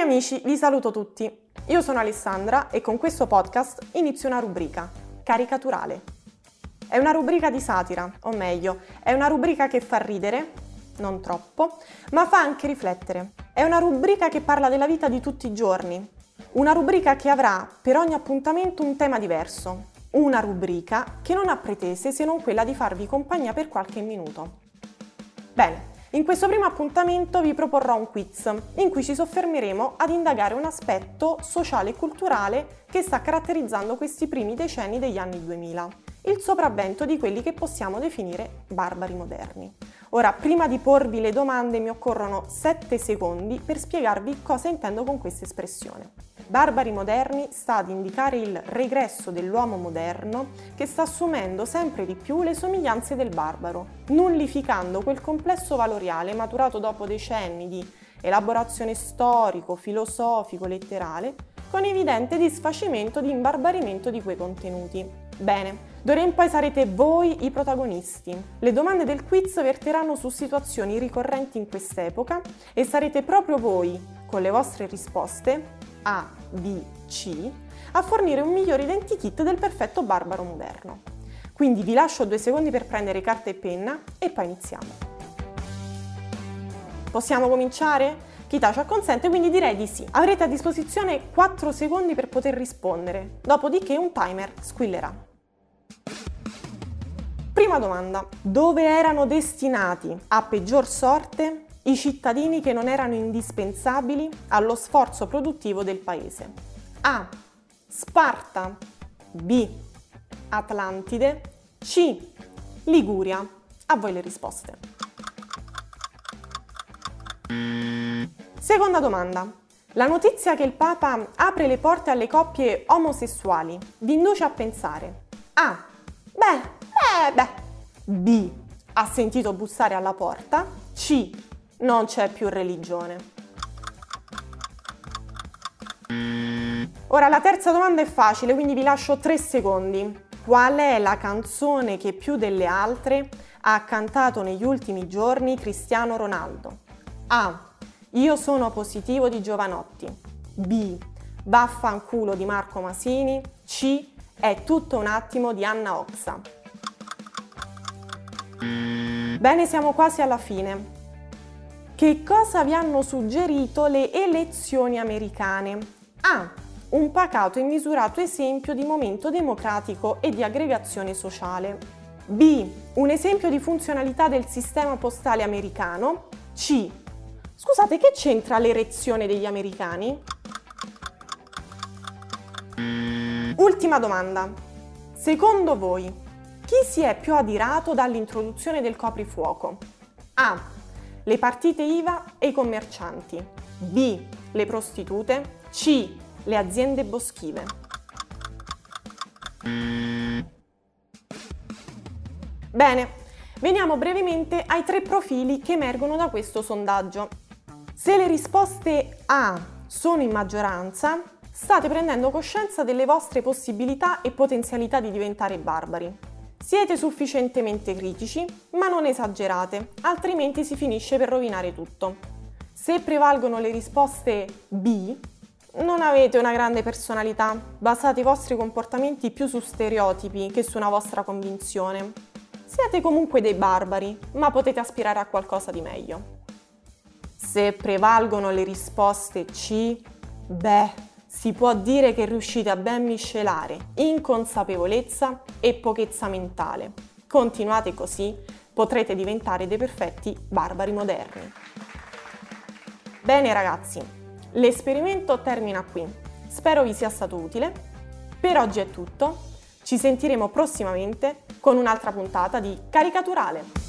amici, vi saluto tutti. Io sono Alessandra e con questo podcast inizio una rubrica, caricaturale. È una rubrica di satira, o meglio, è una rubrica che fa ridere, non troppo, ma fa anche riflettere. È una rubrica che parla della vita di tutti i giorni. Una rubrica che avrà per ogni appuntamento un tema diverso. Una rubrica che non ha pretese se non quella di farvi compagnia per qualche minuto. Bene, in questo primo appuntamento vi proporrò un quiz in cui ci soffermeremo ad indagare un aspetto sociale e culturale che sta caratterizzando questi primi decenni degli anni 2000, il sopravvento di quelli che possiamo definire barbari moderni. Ora, prima di porvi le domande mi occorrono 7 secondi per spiegarvi cosa intendo con questa espressione. Barbari moderni sta ad indicare il regresso dell'uomo moderno che sta assumendo sempre di più le somiglianze del barbaro, nullificando quel complesso valoriale maturato dopo decenni di elaborazione storico, filosofico, letterale, con evidente disfacimento di imbarbarimento di quei contenuti. Bene, D'ora in poi sarete voi i protagonisti. Le domande del quiz verteranno su situazioni ricorrenti in quest'epoca e sarete proprio voi, con le vostre risposte, A, B, C, a fornire un migliore identikit del perfetto barbaro moderno. Quindi vi lascio due secondi per prendere carta e penna e poi iniziamo. Possiamo cominciare? Kita ci acconsente, quindi direi di sì. Avrete a disposizione 4 secondi per poter rispondere, dopodiché un timer squillerà. Prima domanda, dove erano destinati a peggior sorte i cittadini che non erano indispensabili allo sforzo produttivo del paese? A. Sparta. B. Atlantide. C. Liguria. A voi le risposte. Seconda domanda. La notizia che il Papa apre le porte alle coppie omosessuali vi induce a pensare A. Beh, beh, beh. B. Ha sentito bussare alla porta. C non c'è più religione. Ora la terza domanda è facile, quindi vi lascio tre secondi. Qual è la canzone che più delle altre ha cantato negli ultimi giorni Cristiano Ronaldo? A. Io sono positivo di Giovanotti. B. Vaffanculo di Marco Masini. C. È tutto un attimo di Anna Oxa. Bene, siamo quasi alla fine. Che cosa vi hanno suggerito le elezioni americane? A. Un pacato e misurato esempio di momento democratico e di aggregazione sociale. B. Un esempio di funzionalità del sistema postale americano. C. Scusate, che c'entra l'erezione degli americani? Ultima domanda. Secondo voi, chi si è più adirato dall'introduzione del coprifuoco? A le partite IVA e i commercianti, B, le prostitute, C, le aziende boschive. Bene, veniamo brevemente ai tre profili che emergono da questo sondaggio. Se le risposte A sono in maggioranza, state prendendo coscienza delle vostre possibilità e potenzialità di diventare barbari. Siete sufficientemente critici, ma non esagerate, altrimenti si finisce per rovinare tutto. Se prevalgono le risposte B, non avete una grande personalità, basate i vostri comportamenti più su stereotipi che su una vostra convinzione. Siete comunque dei barbari, ma potete aspirare a qualcosa di meglio. Se prevalgono le risposte C, beh, si può dire che riuscite a ben miscelare inconsapevolezza e pochezza mentale. Continuate così, potrete diventare dei perfetti barbari moderni. Bene ragazzi, l'esperimento termina qui. Spero vi sia stato utile. Per oggi è tutto. Ci sentiremo prossimamente con un'altra puntata di Caricaturale.